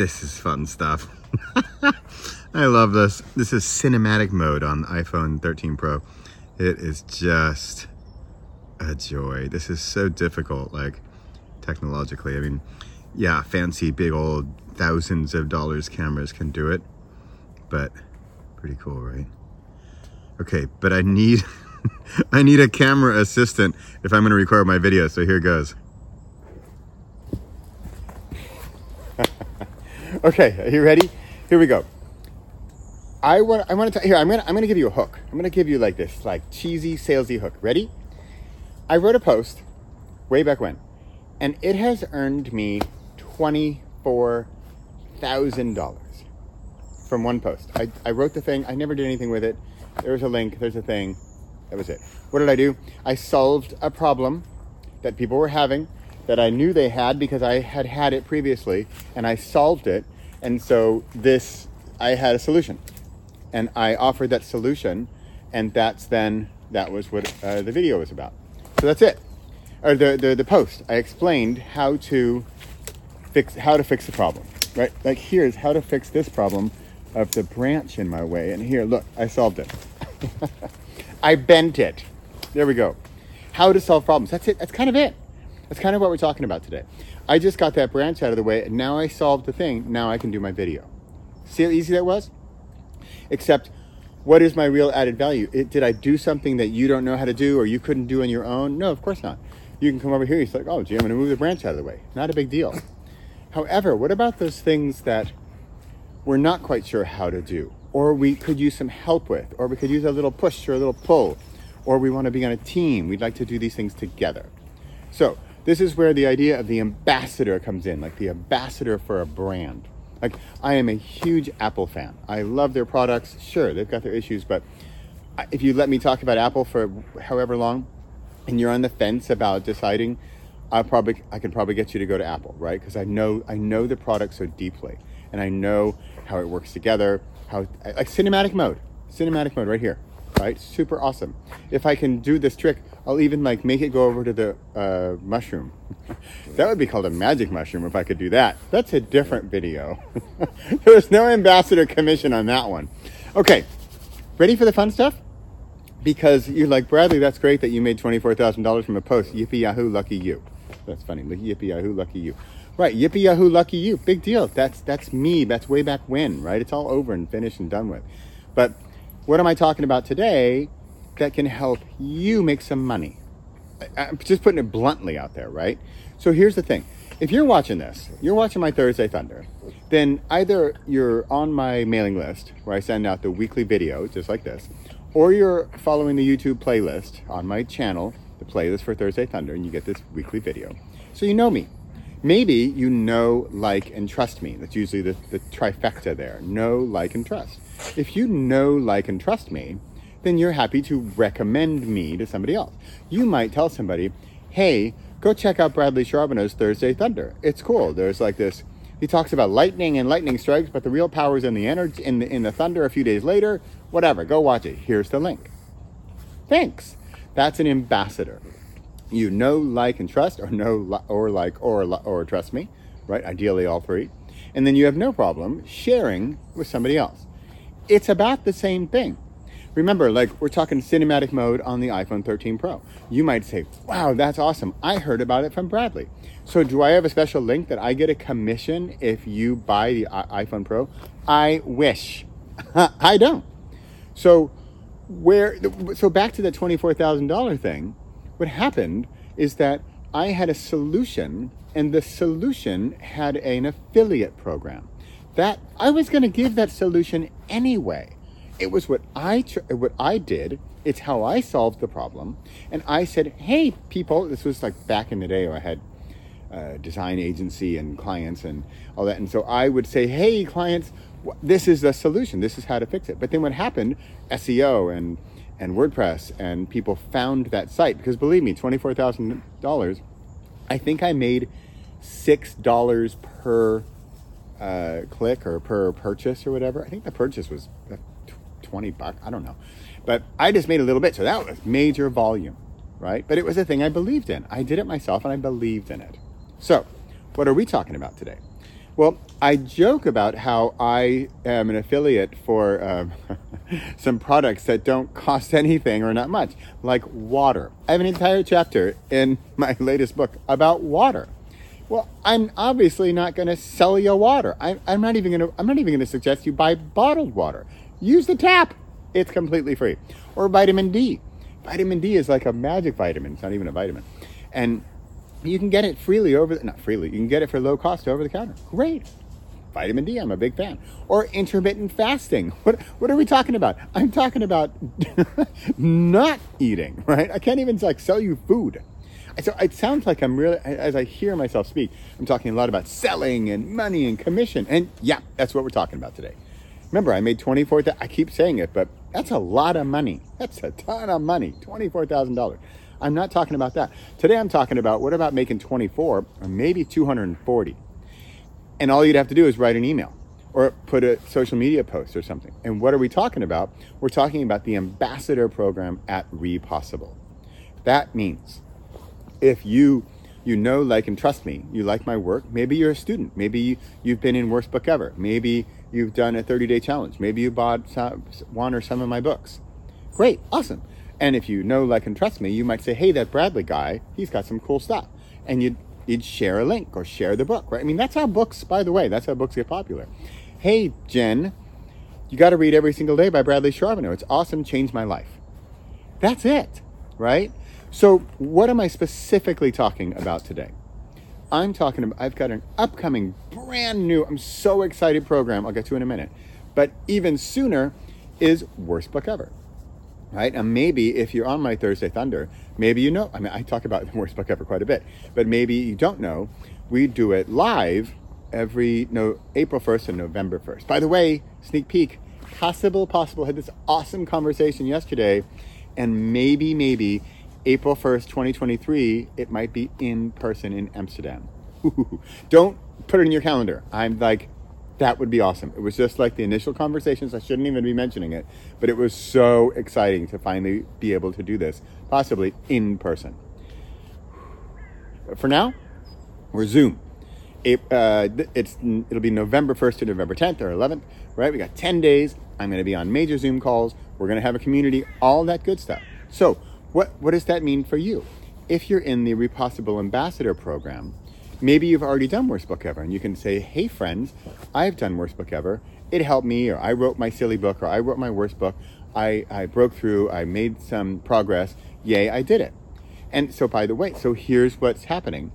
This is fun stuff. I love this. This is cinematic mode on iPhone 13 Pro. It is just a joy. This is so difficult, like technologically. I mean, yeah, fancy big old thousands of dollars cameras can do it, but pretty cool, right? Okay, but I need I need a camera assistant if I'm going to record my video. So here goes. Okay, are you ready? Here we go. I want I want to here. I'm gonna I'm gonna give you a hook. I'm gonna give you like this like cheesy salesy hook. Ready? I wrote a post way back when, and it has earned me twenty four thousand dollars from one post. I, I wrote the thing. I never did anything with it. There was a link. There's a thing. That was it. What did I do? I solved a problem that people were having that I knew they had because I had had it previously, and I solved it. And so this, I had a solution and I offered that solution, and that's then that was what uh, the video was about. So that's it, or the, the the post. I explained how to fix how to fix the problem. Right, like here's how to fix this problem of the branch in my way, and here, look, I solved it. I bent it. There we go. How to solve problems. That's it. That's kind of it. That's kind of what we're talking about today. I just got that branch out of the way, and now I solved the thing. Now I can do my video. See how easy that was? except what is my real added value? It, did I do something that you don't know how to do or you couldn't do on your own? No, of course not. You can come over here, you're like, oh, gee, I'm going to move the branch out of the way. Not a big deal. However, what about those things that we're not quite sure how to do, or we could use some help with, or we could use a little push or a little pull, or we want to be on a team? We'd like to do these things together. So, this is where the idea of the ambassador comes in, like the ambassador for a brand. Like, I am a huge Apple fan. I love their products. Sure, they've got their issues, but if you let me talk about Apple for however long, and you're on the fence about deciding, I probably I can probably get you to go to Apple, right? Because I know I know the product so deeply, and I know how it works together. How like cinematic mode, cinematic mode right here right? Super awesome. If I can do this trick, I'll even like make it go over to the uh, mushroom. that would be called a magic mushroom if I could do that. That's a different video. There's no ambassador commission on that one. Okay, ready for the fun stuff? Because you're like, Bradley, that's great that you made $24,000 from a post. Yippee yahoo, lucky you. That's funny. Yippee yahoo, lucky you. Right, yippee yahoo, lucky you. Big deal. That's that's me. That's way back when, right? It's all over and finished and done with. But what am I talking about today that can help you make some money? I'm just putting it bluntly out there, right? So here's the thing. If you're watching this, you're watching my Thursday Thunder, then either you're on my mailing list where I send out the weekly video, just like this, or you're following the YouTube playlist on my channel, the playlist for Thursday Thunder, and you get this weekly video. So you know me. Maybe you know, like, and trust me. That's usually the, the trifecta there. Know, like, and trust. If you know, like, and trust me, then you're happy to recommend me to somebody else. You might tell somebody, hey, go check out Bradley Charbonneau's Thursday Thunder. It's cool. There's like this. He talks about lightning and lightning strikes, but the real power is in the energy in the, in the thunder a few days later. Whatever. Go watch it. Here's the link. Thanks. That's an ambassador you know, like, and trust, or know, or like, or or trust me, right? Ideally, all three, and then you have no problem sharing with somebody else. It's about the same thing. Remember, like we're talking cinematic mode on the iPhone 13 Pro. You might say, "Wow, that's awesome! I heard about it from Bradley." So, do I have a special link that I get a commission if you buy the iPhone Pro? I wish. I don't. So, where? So back to the twenty-four thousand dollar thing what happened is that I had a solution, and the solution had an affiliate program. That I was going to give that solution anyway. It was what I what I did. It's how I solved the problem, and I said, "Hey, people!" This was like back in the day I had a design agency and clients and all that, and so I would say, "Hey, clients, this is the solution. This is how to fix it." But then what happened? SEO and and WordPress, and people found that site because believe me, twenty-four thousand dollars. I think I made six dollars per uh, click or per purchase or whatever. I think the purchase was uh, 20 bucks. I don't know. But I just made a little bit. So that was major volume, right? But it was a thing I believed in. I did it myself and I believed in it. So, what are we talking about today? Well, I joke about how I am an affiliate for um, some products that don't cost anything or not much, like water. I have an entire chapter in my latest book about water. Well, I'm obviously not going to sell you water. I, I'm not even going to. I'm not even going to suggest you buy bottled water. Use the tap. It's completely free. Or vitamin D. Vitamin D is like a magic vitamin. It's not even a vitamin, and you can get it freely over. The, not freely. You can get it for low cost over the counter. Great. Vitamin D. I'm a big fan. Or intermittent fasting. What What are we talking about? I'm talking about not eating. Right. I can't even like sell you food. So it sounds like I'm really, as I hear myself speak, I'm talking a lot about selling and money and commission. And yeah, that's what we're talking about today. Remember, I made 24, I keep saying it, but that's a lot of money. That's a ton of money, $24,000. I'm not talking about that. Today I'm talking about what about making 24 or maybe 240. And all you'd have to do is write an email or put a social media post or something. And what are we talking about? We're talking about the ambassador program at Repossible. That means if you you know, like, and trust me, you like my work. Maybe you're a student. Maybe you've been in Worst Book Ever. Maybe you've done a 30 day challenge. Maybe you bought some, one or some of my books. Great, awesome. And if you know, like, and trust me, you might say, hey, that Bradley guy, he's got some cool stuff. And you'd, you'd share a link or share the book, right? I mean, that's how books, by the way, that's how books get popular. Hey, Jen, you got to read Every Single Day by Bradley Charbonneau. It's awesome, changed my life. That's it, right? So, what am I specifically talking about today? I'm talking about, I've got an upcoming, brand new, I'm so excited program I'll get to in a minute. But even sooner is Worst Book Ever. Right? And maybe if you're on my Thursday Thunder, maybe you know, I mean, I talk about the Worst Book Ever quite a bit, but maybe you don't know, we do it live every no April 1st and November 1st. By the way, sneak peek, possible, possible, had this awesome conversation yesterday, and maybe, maybe April 1st, 2023, it might be in person in Amsterdam. Don't put it in your calendar. I'm like, that would be awesome. It was just like the initial conversations. I shouldn't even be mentioning it, but it was so exciting to finally be able to do this, possibly in person. For now, we're Zoom. It, uh, it's it'll be November 1st to November 10th or 11th, right? We got 10 days. I'm going to be on major Zoom calls. We're going to have a community, all that good stuff. So what, what does that mean for you? If you're in the Repossible Ambassador program, maybe you've already done Worst Book Ever, and you can say, hey, friends, I've done Worst Book Ever. It helped me, or I wrote my silly book, or I wrote my worst book. I, I broke through, I made some progress. Yay, I did it. And so, by the way, so here's what's happening.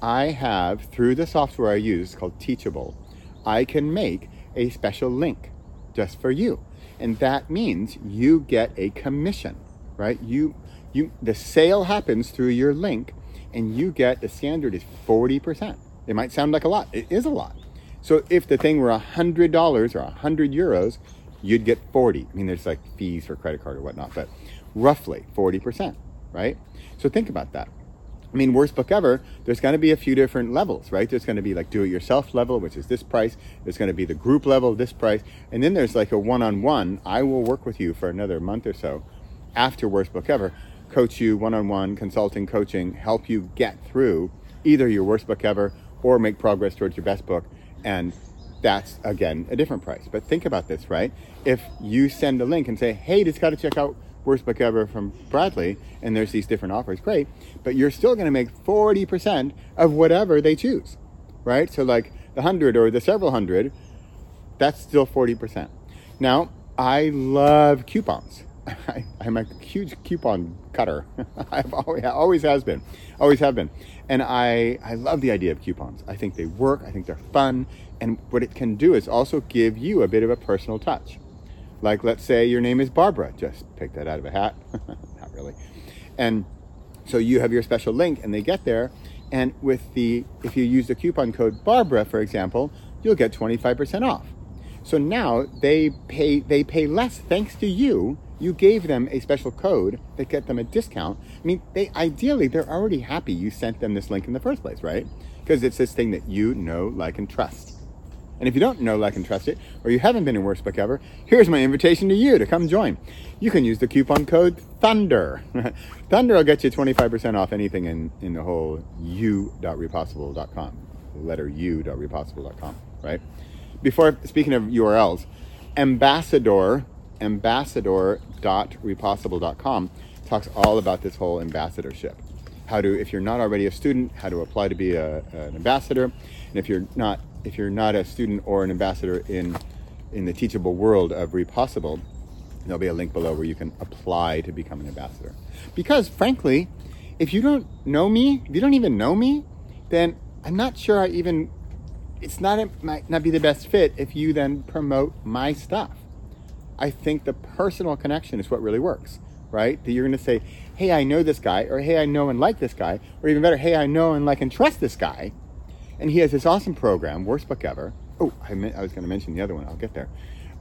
I have, through the software I use called Teachable, I can make a special link just for you. And that means you get a commission, right? You you the sale happens through your link and you get the standard is 40%. It might sound like a lot. It is a lot. So if the thing were $100 or 100 euros, you'd get 40. I mean, there's like fees for credit card or whatnot, but roughly 40%, right? So think about that. I mean, worst book ever, there's going to be a few different levels, right? There's going to be like do it yourself level, which is this price. There's going to be the group level, this price. And then there's like a one on one. I will work with you for another month or so after worst book ever coach you one on one, consulting, coaching, help you get through either your worst book ever or make progress towards your best book. And that's again a different price. But think about this, right? If you send a link and say, hey, just got to check out worst book ever from Bradley, and there's these different offers, great. But you're still going to make 40% of whatever they choose, right? So, like the hundred or the several hundred, that's still 40%. Now, I love coupons. I, am a huge coupon cutter. I've always, always has been, always have been, and I I love the idea of coupons. I think they work. I think they're fun, and what it can do is also give you a bit of a personal touch. Like let's say your name is Barbara. Just pick that out of a hat. Not really, and so you have your special link, and they get there, and with the if you use the coupon code Barbara, for example, you'll get 25% off. So now they pay they pay less thanks to you you gave them a special code that get them a discount. I mean, they ideally they're already happy you sent them this link in the first place, right? Because it's this thing that you know, like, and trust. And if you don't know, like, and trust it, or you haven't been in Worst Book Ever, here's my invitation to you to come join. You can use the coupon code THUNDER. Thunder will get you 25% off anything in, in the whole u.repossible.com. Letter u.repossible.com, right? Before, speaking of URLs, ambassador, ambassador, ambassador.repossible.com talks all about this whole ambassadorship. How to, if you're not already a student, how to apply to be a, an ambassador. And if you're not, if you're not a student or an ambassador in, in the teachable world of Repossible, there'll be a link below where you can apply to become an ambassador. Because frankly, if you don't know me, if you don't even know me, then I'm not sure I even, it's not, it might not be the best fit if you then promote my stuff. I think the personal connection is what really works, right? That you're going to say, hey, I know this guy, or hey, I know and like this guy, or even better, hey, I know and like and trust this guy. And he has this awesome program, worst book ever. Oh, I, meant, I was going to mention the other one. I'll get there.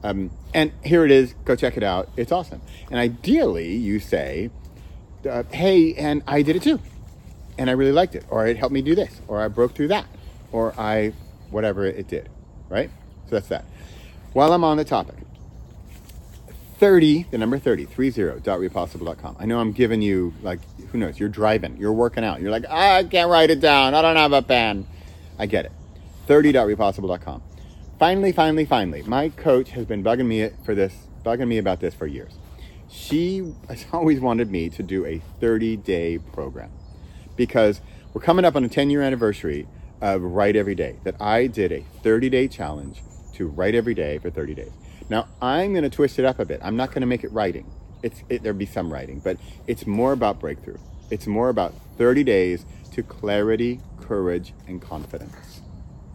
Um, and here it is. Go check it out. It's awesome. And ideally, you say, uh, hey, and I did it too. And I really liked it. Or it helped me do this. Or I broke through that. Or I, whatever it did. Right? So that's that. While I'm on the topic, 30, the number 30, 30.repossible.com. I know I'm giving you, like, who knows, you're driving, you're working out. You're like, ah, I can't write it down. I don't have a pen. I get it. 30.repossible.com. Finally, finally, finally, my coach has been bugging me for this, bugging me about this for years. She has always wanted me to do a 30 day program because we're coming up on a 10 year anniversary of Write Every Day, that I did a 30 day challenge to write every day for 30 days. Now, I'm going to twist it up a bit. I'm not going to make it writing. It's, it, there'll be some writing, but it's more about breakthrough. It's more about 30 days to clarity, courage, and confidence.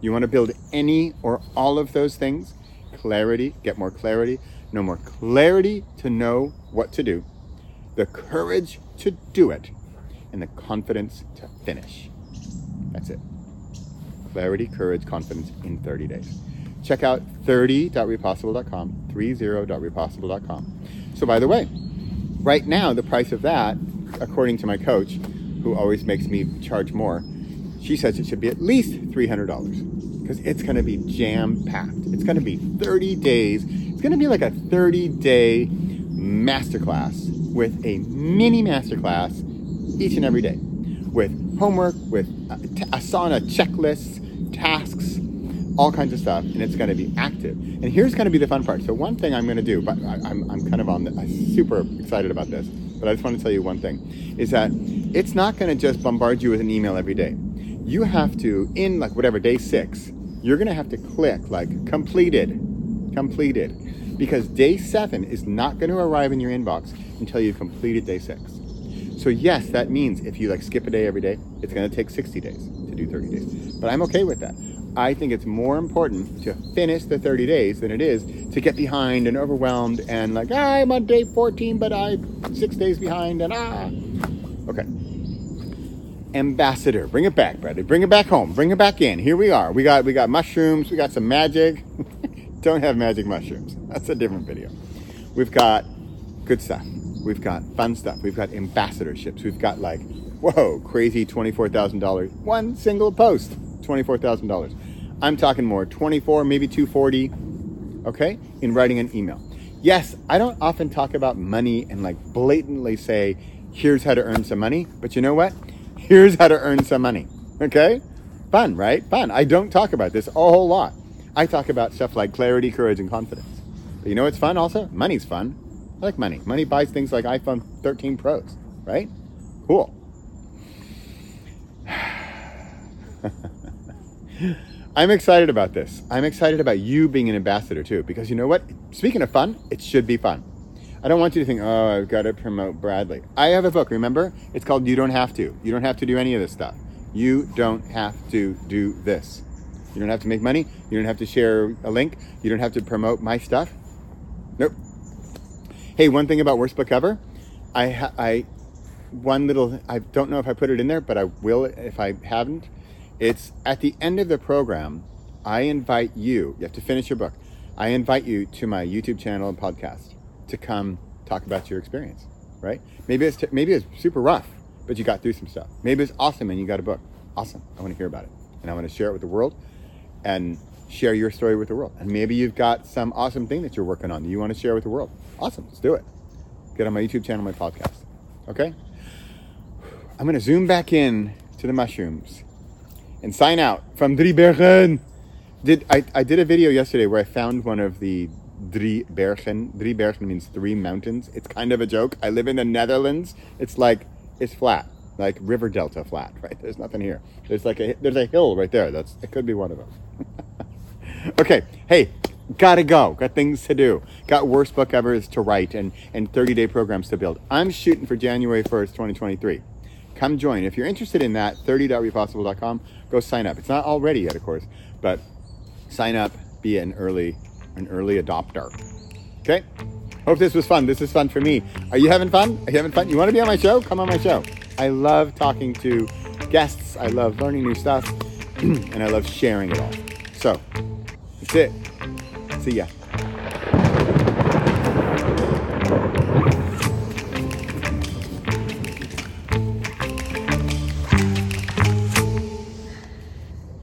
You want to build any or all of those things? Clarity, get more clarity, no more clarity to know what to do, the courage to do it, and the confidence to finish. That's it. Clarity, courage, confidence in 30 days. Check out 30.repossible.com, 30.repossible.com. So, by the way, right now, the price of that, according to my coach, who always makes me charge more, she says it should be at least $300 because it's going to be jam packed. It's going to be 30 days. It's going to be like a 30 day masterclass with a mini masterclass each and every day with homework, with uh, Asana checklists, tasks, all kinds of stuff, and it's going to be active. And here's going to be the fun part. So one thing I'm going to do, but I, am I'm kind of on the, I'm super excited about this, but I just want to tell you one thing, is that it's not going to just bombard you with an email every day you have to, in like whatever, day six, you're going to have to click like completed, completed. Because day seven is not going to arrive in your inbox until you've completed day six. So, yes, that means if you like skip a day every day, it's going to take 60 days to do 30 days. But I'm okay with that. I think it's more important to finish the 30 days than it is to get behind and overwhelmed and like, ah, I'm on day 14, but I'm six days behind and ah. Okay ambassador. Bring it back, Bradley. Bring it back home. Bring it back in. Here we are. We got we got mushrooms. We got some magic. Don't have magic mushrooms. That's a different video. We've got good stuff. We've got fun stuff. We've got ambassadorships. We've got like whoa, crazy twenty-four thousand dollars. One single post, twenty-four thousand dollars. I'm talking more, twenty-four, maybe two forty. Okay, in writing an email. Yes, I don't often talk about money and like blatantly say, here's how to earn some money. But you know what? here's how to earn some money. Okay? Fun, right? Fun. I don't talk about this a whole lot. I talk about stuff like clarity, courage, and confidence. But you know what's fun also? Money's fun. I like money. Money buys things like iPhone 13 Pros, right? Cool. I'm excited about this. I'm excited about you being an ambassador too, because you know what? Speaking of fun, it should be fun. I don't want you to think, oh, I've got to promote Bradley. I have a book, remember? It's called You Don't Have to. You don't have to do any of this stuff. You don't have to do this. You don't have to make money. You don't have to share a link. You don't have to promote my stuff. Nope. Hey, one thing about Worst Book Ever, I, ha- I, one little, I don't know if I put it in there, but I will if I haven't. It's at the end of the program, I invite you, you have to finish your book. I invite you to my YouTube channel and podcast to come talk about your experience, right? Maybe it's t- maybe it's super rough, but you got through some stuff. Maybe it's awesome and you got a book. Awesome. I want to hear about it and I want to share it with the world and share your story with the world. And maybe you've got some awesome thing that you're working on that you want to share with the world. Awesome, let's do it. Get on my YouTube channel, my podcast. Okay? I'm going to zoom back in to the mushrooms and sign out from Driebergen. Did I, I did a video yesterday where I found one of the Driebergen. Driebergen means three mountains. It's kind of a joke. I live in the Netherlands. It's like it's flat, like river delta flat, right? There's nothing here. There's like a there's a hill right there. That's it could be one of them. okay, hey, gotta go. Got things to do. Got worst book ever to write and and 30 day programs to build. I'm shooting for January 1st, 2023 come join. If you're interested in that, 30.repossible.com, go sign up. It's not all ready yet, of course, but sign up, be an early, an early adopter. Okay? Hope this was fun. This is fun for me. Are you having fun? Are you having fun? You want to be on my show? Come on my show. I love talking to guests. I love learning new stuff, and I love sharing it all. So, that's it. See ya.